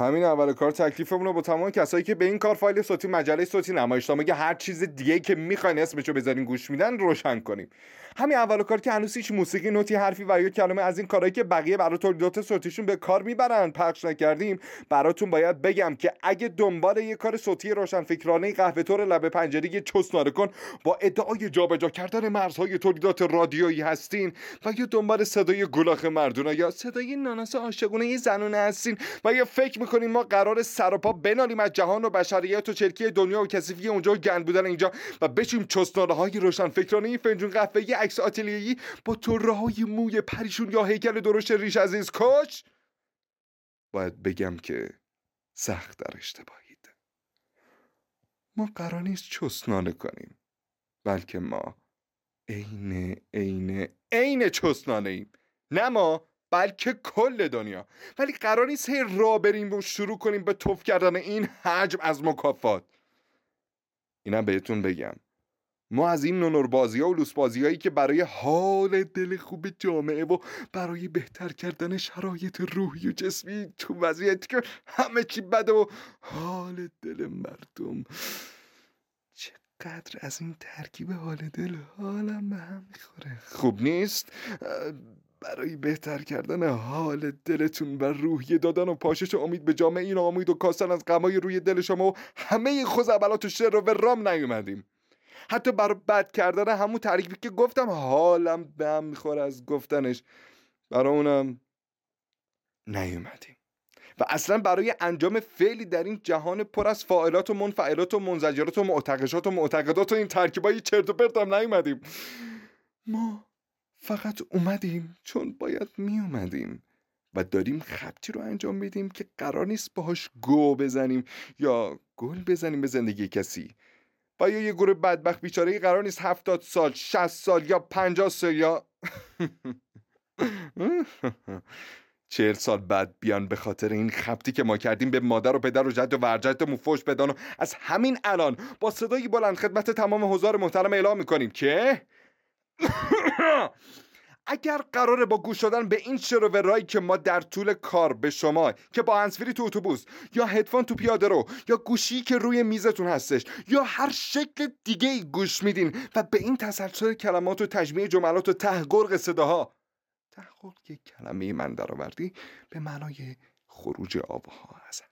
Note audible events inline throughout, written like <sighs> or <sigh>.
همین اول کار تکلیفمون رو با تمام کسایی که به این کار فایل صوتی مجله صوتی نمایشنامه هر چیز دیگه که می‌خواین اسمشو بذارین گوش میدن روشن کنیم. همین اول کار که هنوز هیچ موسیقی نوتی حرفی و یا کلمه از این کارهایی که بقیه برای تولیدات صوتیشون به کار می‌برن پخش نکردیم. براتون باید بگم که اگه دنبال یه کار صوتی روشن فکرانه قهوه طور لب پنجره چسناره کن با ادعای جابجا کردن مرزهای تولیدات رادیویی هستین و یا دنبال صدای گلاخ مردونه یا صدای ناناس عاشقونه زنونه هستین و یا فکر می‌کنین ما قرار سر و پا بنالیم از جهان و بشریت و چرکی دنیا و کثیفی اونجا گند بودن اینجا و بشیم چسناره های روشن فکرانه این فنجون قهوه عکس آتلیهی با طره های موی پریشون یا هیکل درشت ریش عزیز کش باید بگم که سخت در اشتباهید. ما قرار نیست چسنانه کنیم بلکه ما عین عین عین چسنانه ایم. نه ما بلکه کل دنیا. ولی قرار نیست هی را بریم و شروع کنیم به توف کردن این حجم از مکافات. اینم بهتون بگم. ما از این نونور بازی ها و لوس بازی هایی که برای حال دل خوب جامعه و برای بهتر کردن شرایط روحی و جسمی تو وضعیتی که همه چی بده و حال دل مردم. چقدر از این ترکیب حال دل حالم به هم می‌خوره. خوب نیست؟ برای بهتر کردن حال دلتون و روحی دادن و پاشش امید به جامعه این امید و کاستن از غمای روی دل شما و همه خوزعبلات و شر و رام نیومدیم. حتی برای بد کردن همون ترکیبی که گفتم حالم به هم می‌خوره از گفتنش. برای اونم نیومدیم. و اصلا برای انجام فعلی در این جهان پر از فاعلات و منفعلات و منزجرات و معتقشات و معتقدات و این ترکیبای چرت و پرت هم نیومدیم. ما فقط اومدیم چون باید می اومدیم و داریم خبتی رو انجام میدیم که قرار نیست باهاش گو بزنیم یا گل بزنیم به زندگی کسی. و یا یه گروه بدبخت بیچاره قرار نیست هفتاد سال شست سال یا پنجاه سال یا <laughs> چهل سال بعد بیان به خاطر این خبتی که ما کردیم به مادر و پدر و جد و ورجدمون فوش بدان و از همین الان با صدایی بلند خدمت تمام حضار محترم اعلام می‌کنیم که <laughs> اگر قراره با گوش دادن به این شروورایی که ما در طول کار به شما که با انسفری تو اتوبوس یا هدفون تو پیاده رو یا گوشی که روی میزتون هستش یا هر شکل دیگه گوش میدین و به این تسلسل کلمات و تجمیع جملات و تهگرق صداها. تحقیق یک کلمه من درآوردی به معنای خروج آبها از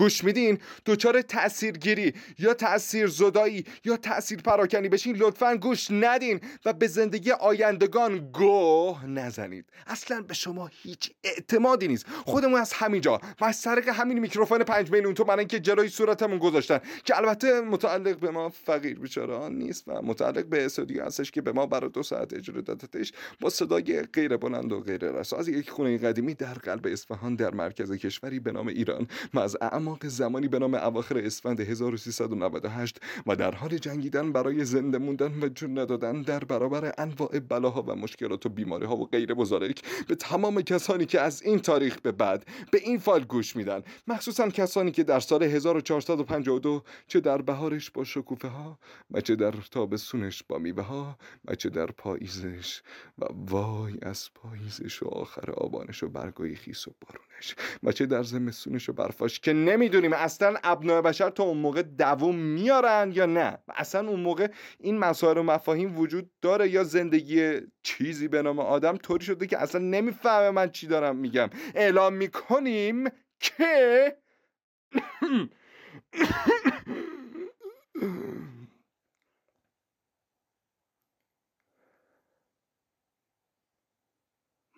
گوش میدین؟ دچار تاثیرگیری یا تاثیر زدایی یا تاثیر پراکنی بشین لطفا گوش ندین و به زندگی آیندگان گوه نزنید. اصلا به شما هیچ اعتمادی نیست. خودمون از همینجا و از طریق همین میکروفون پنج میلیون تو من که جلوی صورتمون گذاشتن که البته متعلق به ما فقیر بیچاره نیست و متعلق به استودیو هستش که به ما برای دو ساعت اجاره دادتش با صدای غیر بلند و غیر رسا از یک خونه قدیمی در قلب اصفهان در مرکز کشوری به نام ایران و از زمانی به نام اواخر اسفند 1398 و در حال جنگیدن برای زنده موندن و جون ندادن در برابر انواع بلاها و مشکلات و بیماری ها و غیر بزارک به تمام کسانی که از این تاریخ به بعد به این فایل گوش میدن. مخصوصا کسانی که در سال 1452 چه در بهارش با شکوفه ها و چه در تابستونش با میوه ها و چه در پاییزش و وای از پاییزش و آخر آبانش و برگای خیس و بارونش و چه در زمستونش و برفاش که نمی‌دونیم اصلا ابناع بشر تا اون موقع دووم میارن یا نه. اصلا اون موقع این مسائل و مفاهیم وجود داره یا زندگی چیزی به نام آدم طوری شده که اصلا نمی‌فهمه من چی دارم میگم. اعلام می‌کنیم که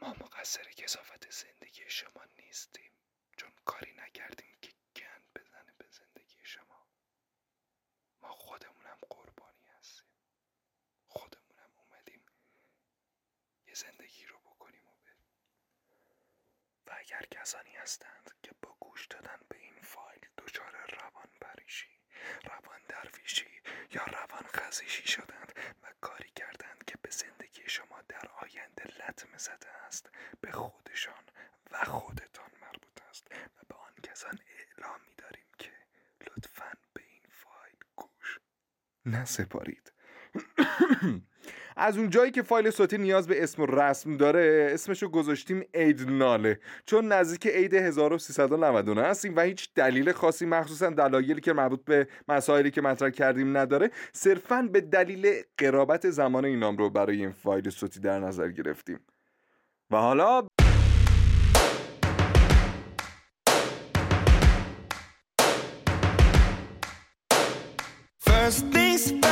ما مقصر کسافت زندگی شما نیستیم. چون کاری نکردیم اگر کسانی هستند که با گوش دادن به این فایل دچار روان پریشی روان درویشی یا روان خزیشی شدند و کاری کردند که به زندگی شما در آینده لطمه زده است به خودشان و خودتان مربوط است و به آن کسان اعلام می داریم که لطفا به این فایل گوش نسپارید. از اون جایی که فایل صوتی نیاز به اسم و رسم داره اسمشو گذاشتیم عید ناله. چون نزدیک عید 1399 هستیم و هیچ دلیل خاصی مخصوصا دلایلی که مربوط به مسائلی که مطرح کردیم نداره صرفا به دلیل قرابت زمان این نام رو برای این فایل صوتی در نظر گرفتیم. و حالا things first,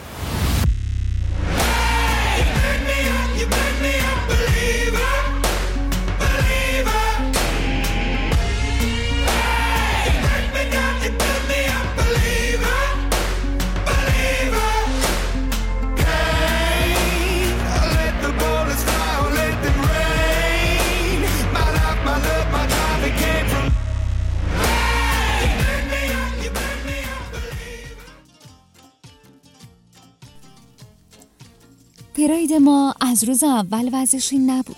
پراید ما از روز اول این نبود.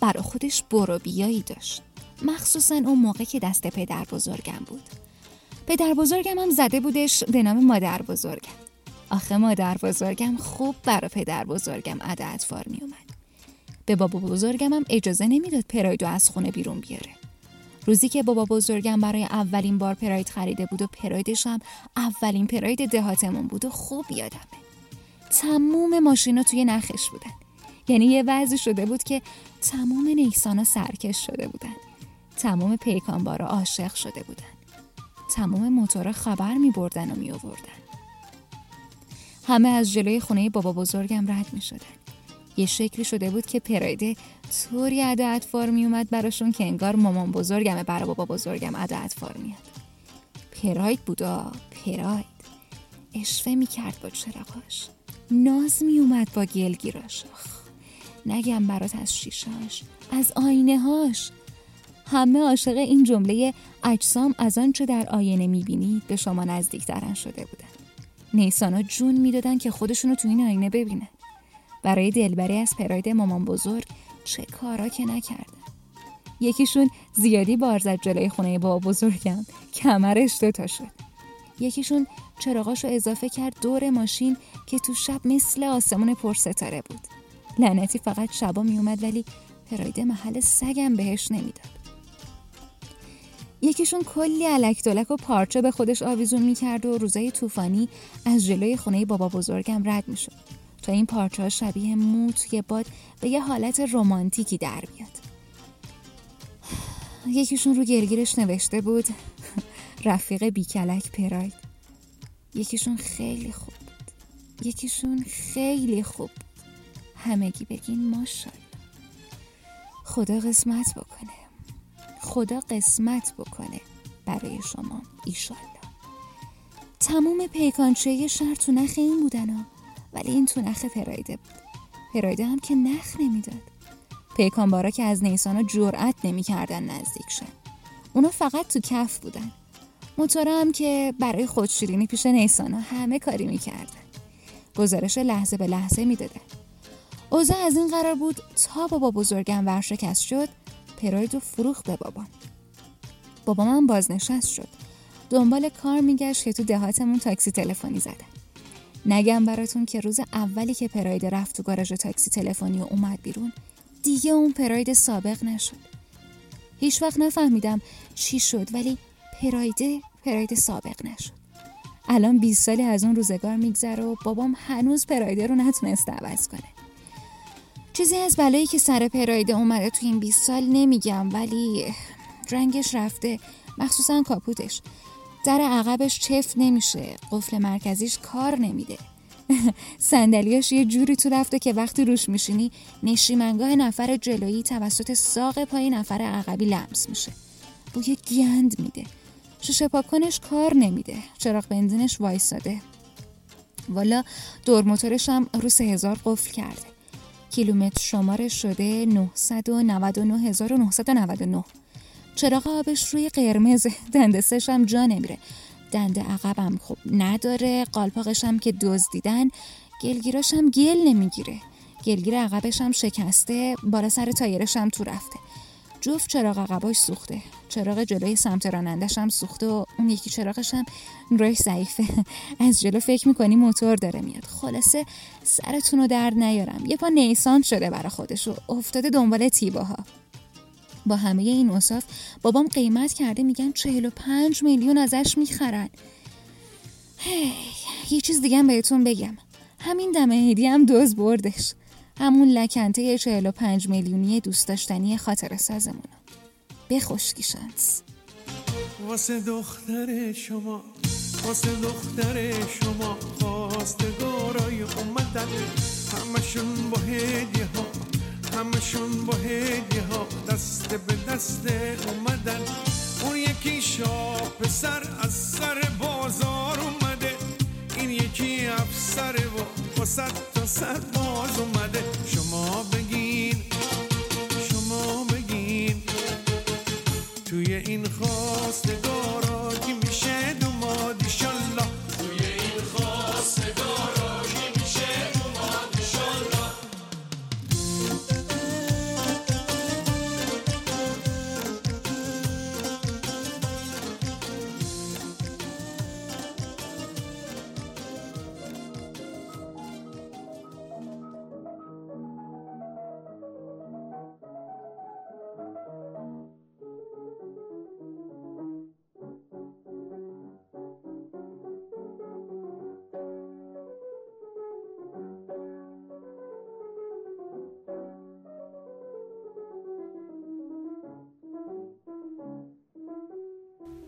برا خودش برو بیایی داشت. مخصوصا اون موقع که دست پدر بزرگم بود. پدر بزرگم هم زده بودش به نام مادر بزرگم. آخه مادر بزرگم خوب برا پدر بزرگم ادا اطفار می اومد. به بابا بزرگم هم اجازه نمی‌داد پرایدو از خونه بیرون بیاره. روزی که بابا بزرگم برای اولین بار پراید خریده بود و پرایدش هم اولین پراید دهاتمون بود و خوب یادمه. تموم ماشینا توی نخش بودن. یعنی یه وضعی شده بود که تمام نیسانا سرکش شده بودن. تمام پیکانبارا عاشق شده بودن. تمام موتورا خبر می بردن و می آوردن همه از جلوی خونه بابا بزرگم رد می شدن یه شکلی شده بود که پرایده طوری ادا اطفار می اومد براشون که انگار مامان بزرگمه برا بابا بزرگم ادا اطفار میاد پراید بودا پراید. اشوه می کرد با چراغاش. ناز می اومد با گلگیراش نگم برات از شیشاش از آینه هاش همه عاشق این جمله اجسام از آنچه در آینه می‌بینید به شما نزدیکترن شده بودن. نیسانا جون می‌دادن که خودشونو تو این آینه ببینن. برای دلبری از پراید مامان بزرگ چه کارا که نکردن. یکیشون زیادی بار جلوی خونه بابا بزرگم. کمرش دوتا شد. یکیشون چراغاشو اضافه کرد دور ماشین که تو شب مثل آسمون پرستاره بود. لعنتی فقط شبا میومد ولی پرایده محل سگم بهش نمی‌داد. یکیشون کلی علک دلک و پارچه به خودش آویزون می‌کرد و روزای طوفانی از جلوی خونه بابا بزرگم رد می‌شد. تا این پارچه ها شبیه مو توی باد به یه حالت رمانتیکی در بیاد. <sighs> یکیشون رو گلگیرش نوشته بود. <laughs> رفیق بیکلک پراید یکیشون خیلی خوب بود. یکیشون خیلی خوب بود. همگی بگین ماشاءالله. خدا قسمت بکنه. خدا قسمت بکنه برای شما ایشالله. تموم پیکانچه شهر تو نخ این بودن ها. ولی این تو نخ پرایده بود. پرایده هم که نخ نمی‌داد. پیکانبارا که از نیسانا جرأت نمی‌کردن نزدیک شن. اونا فقط تو کف بودن. موتورا هم که برای خودشیرینی پیش نیسانا. همه کاری می‌کردن گزارش لحظه به لحظه می‌دادن اوضاع از این قرار بود تا بابا بزرگم ورشکست شد پراید و فروخ به بابام بابام هم بازنشست شد. دنبال کار میگشت که تو دهاتمون تاکسی تلفنی زدن نگم براتون که روز اولی که پراید رفت تو گاراژ تاکسی تلفنی و اومد بیرون دیگه اون پراید سابق نشد. هیچ وقت نفهمیدم چی شد ولی پرایده پراید سابق نشد. الان 20 سالی از اون روزگار میگذره و بابام هنوز پرایده رو نتونسته عوض کنه. چیزی از بلایی که سر پرایده اومده تو این 20 سال نمیگم ولی رنگش رفته. مخصوصا کاپوتش. در عقبش چفت نمیشه. قفل مرکزیش کار نمیده. <laughs> صندلیاش یه جوری تو رفته که وقتی روش میشینی نشیمنگاه نفر جلویی توسط ساق پای نفر عقبی لمس میشه. بوی گند میده. شیشه پاکنش کار نمیده. چراغ بنزینش وایساده. والا دور موتورش هم رو سه هزار قفل کرده. کیلومتر شمارش شده 999999 چراغ آبش روی قرمز. دندسش هم جا نمیره. دنده عقبم خب نداره. قالپاقش هم که دزدیدن. گلگیراش هم گل نمی‌گیره. گلگیر عقبش هم شکسته. بالا سر تایرش هم تو رفته. جفت چراغ عقباش سوخته. چراغ جلوی سمت رانندش هم سوخته و اون یکی چراغش هم نورش ضعیفه. <laughs> از جلو فکر می‌کنی موتور داره میاد. خلاصه سرتون رو درد نیارم. یه پا نیسان شده برا خودش و افتاده دنبال تیباها. با همه این اصاف بابام قیمت کرده میگن 45 میلیون ازش می‌خرن. هی یه چیز دیگه بهتون بگم. همین دم هدی هم دوز بردش. همون لکنته 45 میلیونی دوست داشتنی خاطر سازمونو به خوشکی شانس. واسه دختر شما واسه دختر شما خواستگارای اومدن. همشون با هدیه ها همشون با هدیه ها دست به دست اومدن. اون یکی شاه پسر از سر بازار اومده. این یکی افسر و با صد تا صد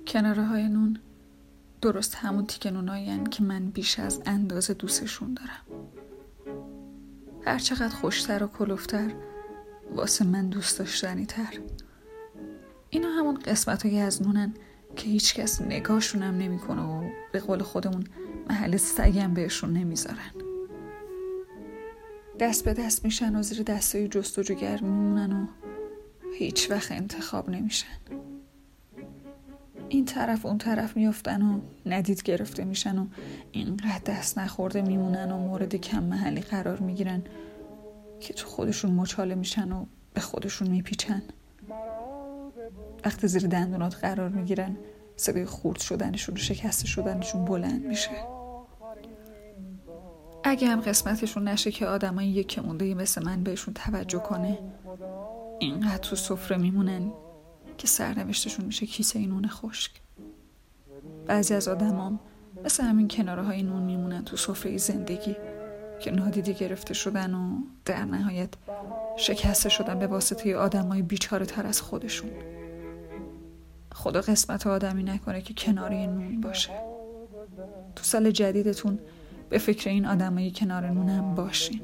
کناره های نون. درست همون تیک نونایی که من بیش از اندازه دوستشون دارم. هرچقدر خوشتر و کلوفتر واسه من دوست داشتنی تر اینا همون قسمت های از نونن که هیچکس نگاهشونم نمی‌کنه و به قول خودمون محل سگم بهشون نمی‌ذارن. دست به دست میشن و زیر دستای جستجوگر میمونن و هیچ وقت انتخاب نمیشن. طرف اون طرف میفتن و ندید گرفته میشن و اینقدر دست نخورده میمونن و مورد کم محلی قرار می‌گیرن که تو خودشون مچاله میشن و به خودشون میپیچن. وقتی زیر دندونات قرار می‌گیرن صدای خورد شدنشون و شکسته شدنشون بلند میشه. اگه هم قسمتشون نشه که آدمای یک مونده مثل من بهشون توجه کنه اینقدر تو سفره میمونن. که سرنوشتشون میشه کیسه نون خشک. بعضی از آدمام مثل همین کناره های نون میمونن تو سفره زندگی که نادیده گرفته شدن و در نهایت شکسته شدن به واسطه آدمای بیچاره تر از خودشون. خدا قسمت آدمی نکنه که کنار نون باشه. تو سال جدیدتون به فکر این آدمای کنار نونم باشین.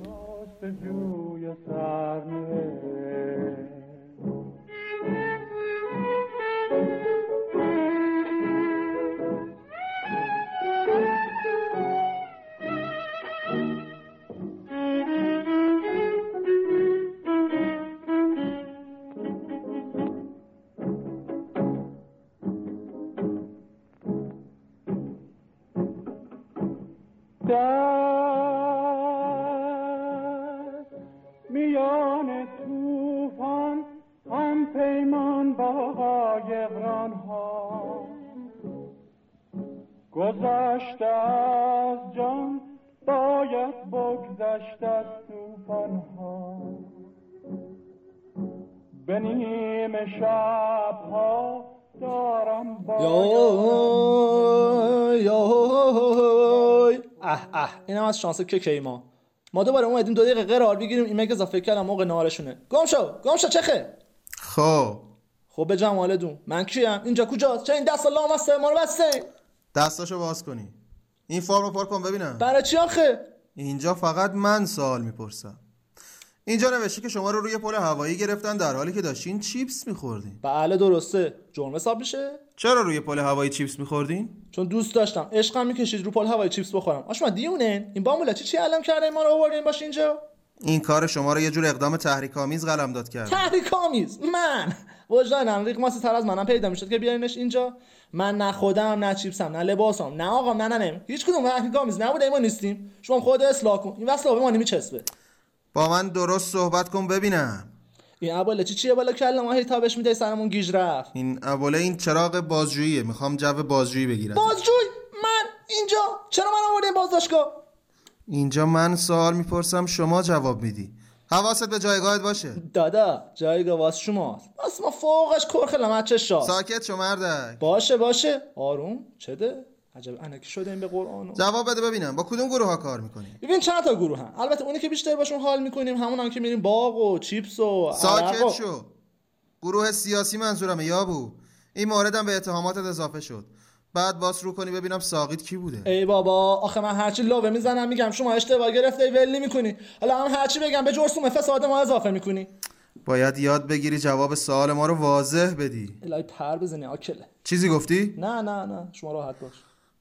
اه اه. اینم از شانس که کیما ما دوباره اومدیم دو دقیقه قرار بگیریم. ایمیل که اضافه کردم موقع نهارشونه گم شو گم شو چخه؟ خب. خب به جمالتون من کیم؟ اینجا کجاست؟ چه این دست لام هسته؟ ما رو بسته. دستاشو باز کنی. این فرمو پر کن ببینم. برای چی آخه؟ اینجا فقط من سوال می‌پرسم. اینجا نوشته که شما رو روی پل هوایی گرفتن در حالی که داشتین چیپس میخوردین. بله درسته. جرم حساب میشه؟ چرا روی پل هوایی چیپس میخوردین؟ چون دوست داشتم. عشقم می‌کشید رو پل هوای چیپس بخورم. آشما دیونه این بامولا چی چی علم کرده ما رو آوردین باش اینجا؟ این کار شما رو یه جور اقدام تحریک آمیز قلمداد کرد. تحریک آمیز من وجدانم ریق ماسی تر از منم پیدا می‌شد که بیارینش اینجا. من نه خودم نه چیپسم نه لباسم نه آقام نه نه هیچ کدوم تحریک آمیز نبوده ما نیستیم. شما خود اصلاح کن. این وصله به ما نمیچسبه. با من درست صحبت کن ببینم. این ابله چی چیه؟ بالا کله ما هی تابش میده سرمون گیج رفت. این ابله این چراغ بازجوییه. می‌خوام جو بازجویی بگیرم. بازجوی؟ من اینجا؟ چرا من آوردین بازداشتگاه؟ اینجا من سوال می‌پرسم شما جواب میدی. حواست به جایگاهت باشه. دادا جایگاه واس شماست. بس ما فوقش کرخ چه شا ساکت شو مردک. باشه باشه. آروم چه ده؟ عجب. انکی شده این به قرآن جواب بده ببینم. با کدوم گروه ها کار می‌کنی ببین چند تا گروه هم البته اونی که بیشتر باشون حال می‌کنیم همون هم که میریم باغ و چیپس و ساکت و... شو. گروه سیاسی منظورمه یابو. این موردم به اتهاماتت اضافه شد. بعد باس رو کنی ببینم ساقید کی بوده. ای بابا آخه من هرچی لوبه می‌زنم میگم شما اشتباه گرفته ولی می‌کنی. حالا هم هرچی بگم به جرسوم فساد ما اضافه می‌کنی. باید یاد بگیری جواب سوال ما رو واضح بدی. الهی پر بزنی آکله. چیزی گفتی؟ نه نه نه. شما راحت باش.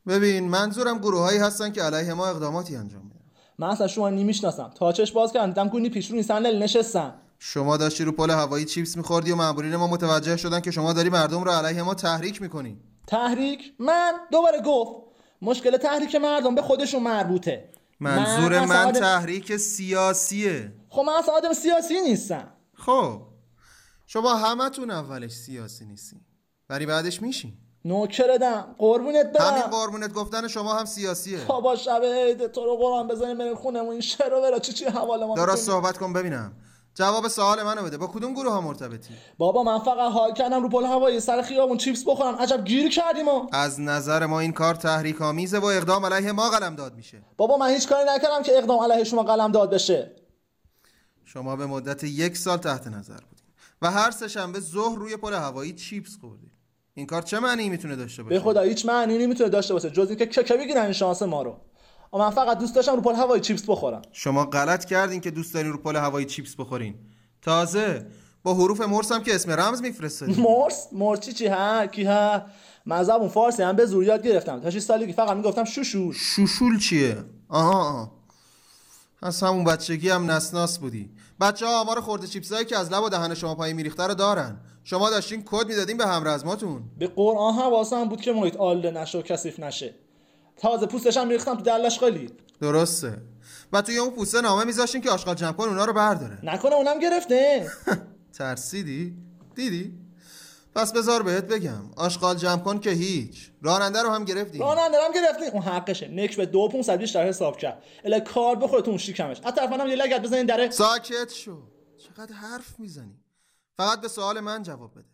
ببین منظورم گروه هایی هستن که علیه ما اقداماتی انجام میدن. من اصلا شما نمی‌شناسم. تا چش باز کردم دیدم گونی پیش رو این صندلی نشستم شما داشتی رو پل هوایی چیپس میخوردی و مامورین ما متوجه شدن که شما داری مردم رو علیه ما تحریک می‌کنی. تحریک؟ من؟ دوباره گفت. مشکل تحریک مردم به خودشون مربوطه. منظور من, من تحریک سیاسیه. خب من اصلا آدم سیاسی نیستم. خب شما همتون اولش سیاسی نیستی. ولی بعدش میشین. نوکردم قربونت برم. همین قربونت گفتن شما هم سیاسیه. بابا شب عید تو رو قرآن بزنیم بریم خونمون. این شعر رو چی چی حواله ما درست صحبت کن ببینم. جواب سوال منو بده. با کدوم گروه ها مرتبطی؟ بابا من فقط حال کردم رو پل هوایی. سر خیابون چیپس بخورم. عجب گیر کردیم و از نظر ما این کار تحریک آمیزه و اقدام علیه ما قلم داد میشه. بابا من هیچ کاری نکردم که اقدام علیه شما قلم داد بشه. شما به مدت یک سال تحت نظر بودین و هر سه شنبه ظهر روی پل هوایی چیپس خوردید این کار چه معنی می‌تونه داشته باشه؟ به خدا هیچ معنی نمی‌تونه داشته باشه. جز اینکه که بگیرن این شانس ما رو. من فقط دوست داشتم رو پل هوایی چیپس بخورم. شما غلط کردین که دوست دارین رو پل هوایی چیپس بخورین. تازه با حروف مرس هم که اسم رمز میفرستادین <laughs> مرس؟ مرس چی چی؟ ها؟ کی ها؟ زبون فارسی هم به زور یاد گرفتم. تا سالی که فقط می‌گفتم شوشول. شوشول چیه؟ آها آها. از همون بچگی هم نسناس بودی. بچه ها آمار خورده چیپس هایی که از لب و دهن شما پایین میریخته رو دارن. شما داشتین کد می‌دادین به همرزماتون؟ به قرآن حواسم بود که محیط آلده نشه و کثیف نشه. تازه پوستش هم میریختم تو دلش قالی درسته. و توی اون پوسته نامه میذاشتین که آشغال جمع کن اونا رو برداره. نکنه اونم گرفته. <laughs> ترسیدی؟ دیدی؟ پس بذار بهت بگم. آشغال جمع کن که هیچ. راننده رو هم گرفتی راننده رو هم گرفتی اون حقشه. نکش به دو پونصد بیشتر حساب کرد. الا کار بخوره تو اون شیکمش. از طرف منم یه لگت بزنین دره ساکت شو. چقدر حرف می‌زنی؟ فقط به سوال من جواب بده.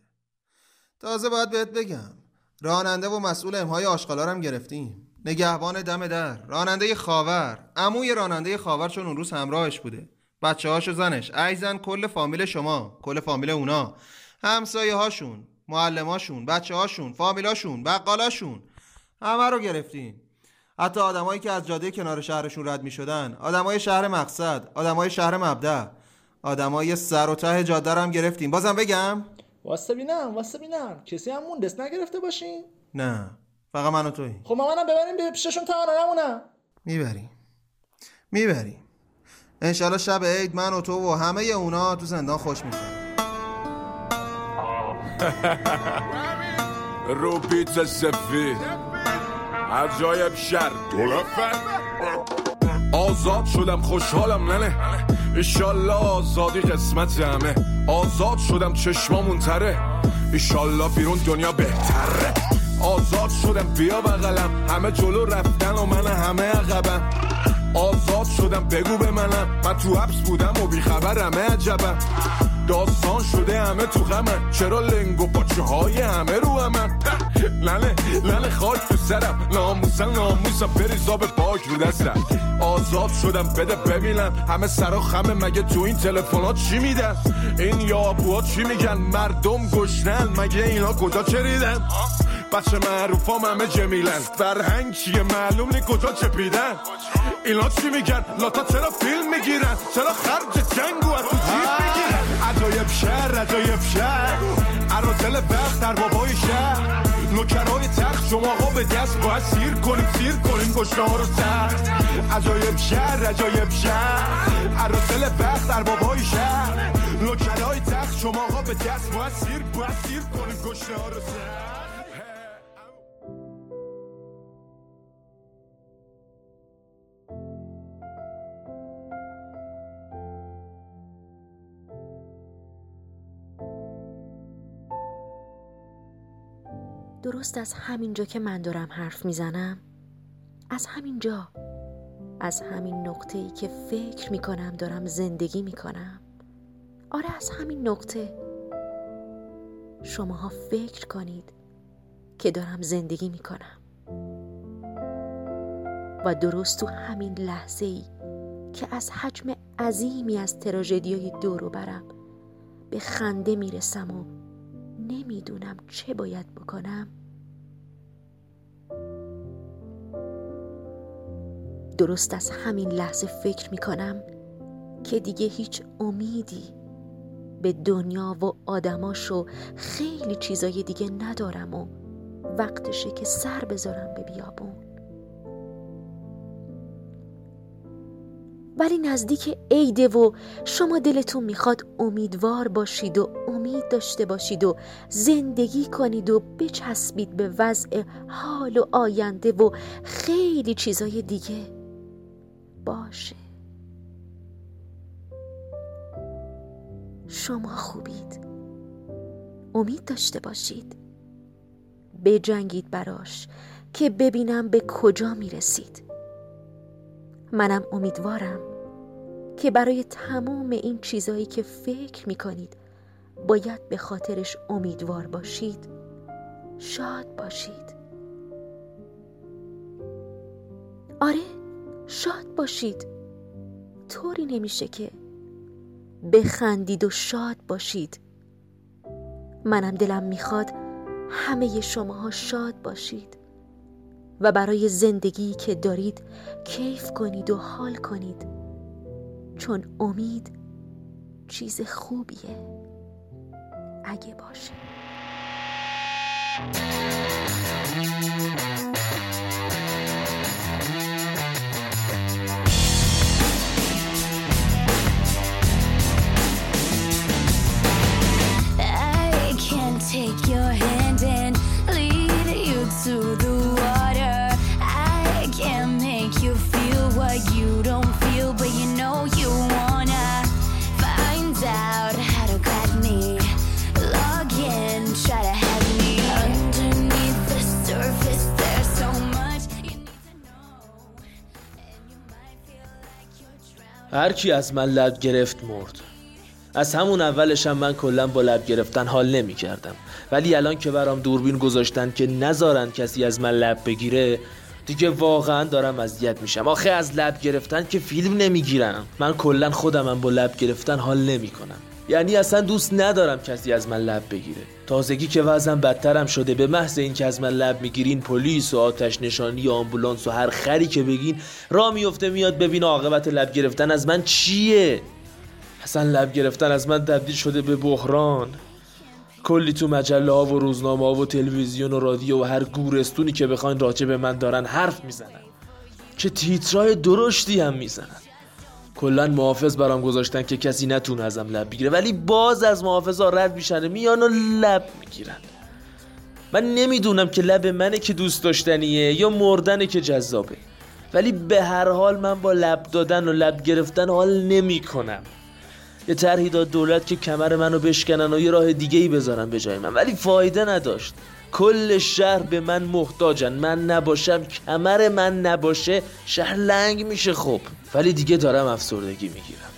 تازه باید بهت بگم راننده و مسئول امهای هم گرفتیم. نگهبان دم در راننده خاور. عموی راننده خاور چون اون روز همراهش بوده. بچه هاش و زنش ایزن کل فامیل شما کل فامیل اونا. همسایه هاشون معلماشون بچه هاشون فامیلاشون بقالاشون. همه رو گرفتیم. حتی آدمایی که از جاده کنار شهرشون رد می شدن آدمای شهر مقصد آدمای شهر مبدع. آدمای سر و ته جاده رو هم گرفتیم. بازم بگم؟ واسه بینم واسه بینم کسی هم موندست نگرفته باشین. نه فقط من و توی خب منم ببریم به پیششون تنها نمونم می‌بریم. می‌بریم. انشالله شب عید من و تو و همه اونا تو زندان خوش می‌کنم <laughs> رو پیتزا سفید. عجایب شر. آزاد شدم خوشحالم ننه. ایشالله آزادی قسمت همه آزاد شدم چشمامون تره. ایشالله بیرون دنیا بهتره. آزاد شدم بیا بغلم. همه جلو رفتن و من همه عقبم. آزاد شدم بگو به منم. من تو حبس بودم و بیخبرم عجبم. داستان شده همه تو غمن چرا لنگ و پاچه های همه رو همن لنه لنه خاک تو سرم. ناموسم ناموسم. بریزا به پاک رو دستم. آزاد شدم بده ببینم. همه سرا خمه مگه تو این تلفنات چی میدن؟ این یابوها چی میگن؟ مردم گشنن. مگه اینا کجا چریدن؟ بچه معروفام همه جمیلن. فرهنگ چیه معلوم نی کجا چپیدن. اینا چی میگن؟ لاتا چرا فیلم می‌گیرن؟ چرا خرج جنگو از تو جیب عجایب شهر عجایب شهر عرازل وقت در بابای شهر. نوکرای تخت شما ها به دست باید سیر کنیم سیر کنیم گشنه ها رو سخت عجایب شهر عجایب شهر عرازل وقت در بابای شهر. نوکرای تخت شما ها به دست باید سیر باید سیر کنیم گشنه ها رو سخت درست از همینجا که من دارم حرف می‌زنم؟ از همینجا از همین نقطه ای که فکر می‌کنم دارم زندگی می‌کنم. آره از همین نقطه. شماها فکر کنید که دارم زندگی می‌کنم. و درست تو همین لحظه ای که از حجم عظیمی از تراژدیای دور برم به خنده می‌رسم و نمی‌دونم چه باید بکنم. درست از همین لحظه فکر می‌کنم که دیگه هیچ امیدی به دنیا و آدماش خیلی چیزای دیگه ندارم و وقتشه که سر بذارم به بیابون. ولی نزدیک عیده و شما دلتون می‌خواد امیدوار باشید و امید داشته باشید و زندگی کنید و بچسبید به وضع حال و آینده و خیلی چیزای دیگه. باشه. شما خوبید. امید داشته باشید. بجنگید براش که ببینم به کجا می‌رسید. منم امیدوارم که برای تمام این چیزایی که فکر می‌کنید باید به خاطرش امیدوار باشید شاد باشید. آره شاد باشید. طوری نمیشه که بخندید و شاد باشید. منم دلم می‌خواد همه شماها شاد باشید. و برای زندگی که دارید کیف کنید و حال کنید. چون امید چیز خوبیه. اگه باشه. هر کی از من لب گرفت مرد. از همون اولش هم من کلا با لب گرفتن حال نمی کردم ولی الان که برام دوربین گذاشتن که نذارن کسی از من لب بگیره دیگه واقعا دارم اذیت میشم. آخه از لب گرفتن که فیلم نمی‌گیرم. من کلا خودمم با لب گرفتن حال نمی‌کنم. یعنی اصلا دوست ندارم کسی از من لب بگیره. تازگی که وضعم بدترم شده به محض اینکه از من لب می‌گیرین پلیس و آتش نشانی و آمبولانس و هر خری که بگین را میفته میاد ببینه عاقبت لب گرفتن از من چیه. اصلا لب گرفتن از من تبدیل شده به بحران. کلی تو مجله ها و روزنامه ها و تلویزیون و رادیو و هر گورستونی که بخواین راجع به من دارن حرف می‌زنن. که تیترای درشتی هم می‌زنن. کلا محافظ برام گذاشتن که کسی نتونه ازم لب بگیره. ولی باز از محافظا رد میشن میان و لب می‌گیرن. من نمی‌دونم که لب منه که دوست داشتنیه یا مردنه که جذابه. ولی به هر حال من با لب دادن و لب گرفتن حال نمی کنم یه طرحی داد دولت که کمر منو بشکنن و یه راه دیگه ای بذارن به جای من. ولی فایده نداشت. کل شهر به من محتاجن. من نباشم کمر من نباشه شهر لنگ میشه خب. ولی دیگه دارم افسردگی می‌گیرم.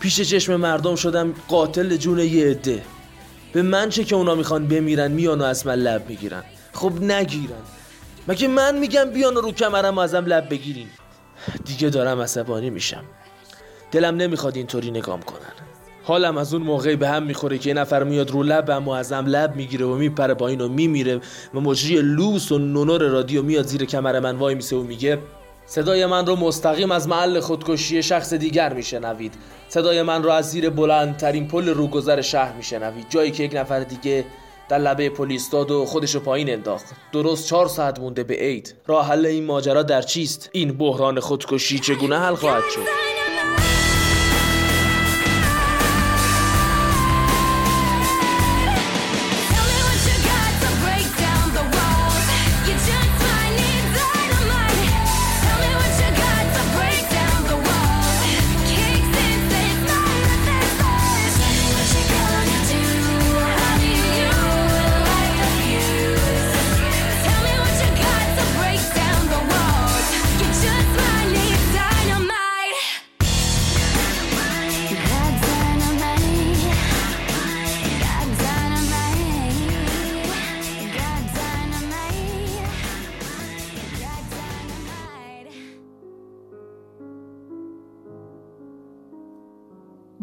پیش چشم مردم شدم قاتل جون یه عده. به من چه که اونا می‌خوان بمیرن میان و از من لب می‌گیرن. خب نگیرن. مگه من میگم بیان رو کمرم و ازم لب بگیرین؟ دیگه دارم عصبانی میشم. دلم نمی‌خواد اینطوری نگام کنن. حالم از اون موقعی به هم می‌خوره که یه نفر میاد رو لبم و ازم لب می‌گیره و میپره پایین و میمیره و مجری لوس و نونور رادیو میاد زیر کمر من وای میسه و میگه صدای من رو مستقیم از محل خودکشی شخص دیگر میشنوید. صدای من رو از زیر بلندترین پل روگذر شهر میشنوید. جایی که یک نفر دیگه در لبه پلیس داد و خودش رو پایین انداخت. درست چهار ساعت مونده به عید. راه حل این ماجرا در چیست؟ این بحران خودکشی چگونه حل خواهد شد؟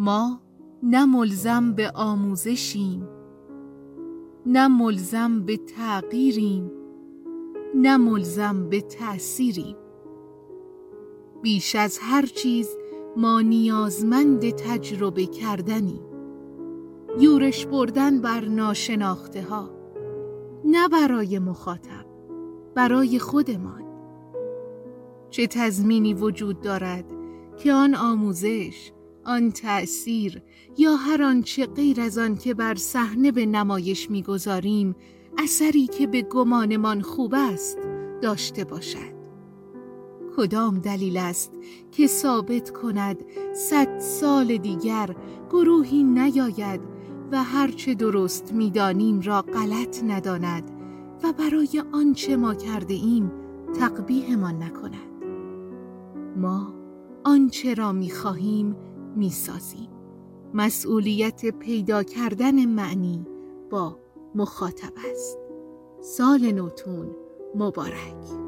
ما نه ملزم به آموزشیم نه ملزم به تغییریم نه ملزم به تأثیریم. بیش از هر چیز ما نیازمند تجربه کردنیم. یورش بردن بر ناشناخته ها نه برای مخاطب برای خودمان. چه تضمینی وجود دارد که آن آموزش آن تأثیر یا هر آنچه غیر از آن که بر صحنه به نمایش می‌گذاریم اثری که به گمانمان خوب است داشته باشد. کدام دلیل است که ثابت کند صد سال دیگر گروهی نیاید و هرچه درست می‌دانیم را غلط نداند و برای آنچه ما کرده ایم تقبیهمان نکند؟ ما آنچه را می‌خواهیم می‌سازیم. مسئولیت پیدا کردن معنی با مخاطب است. سال نوتون مبارک.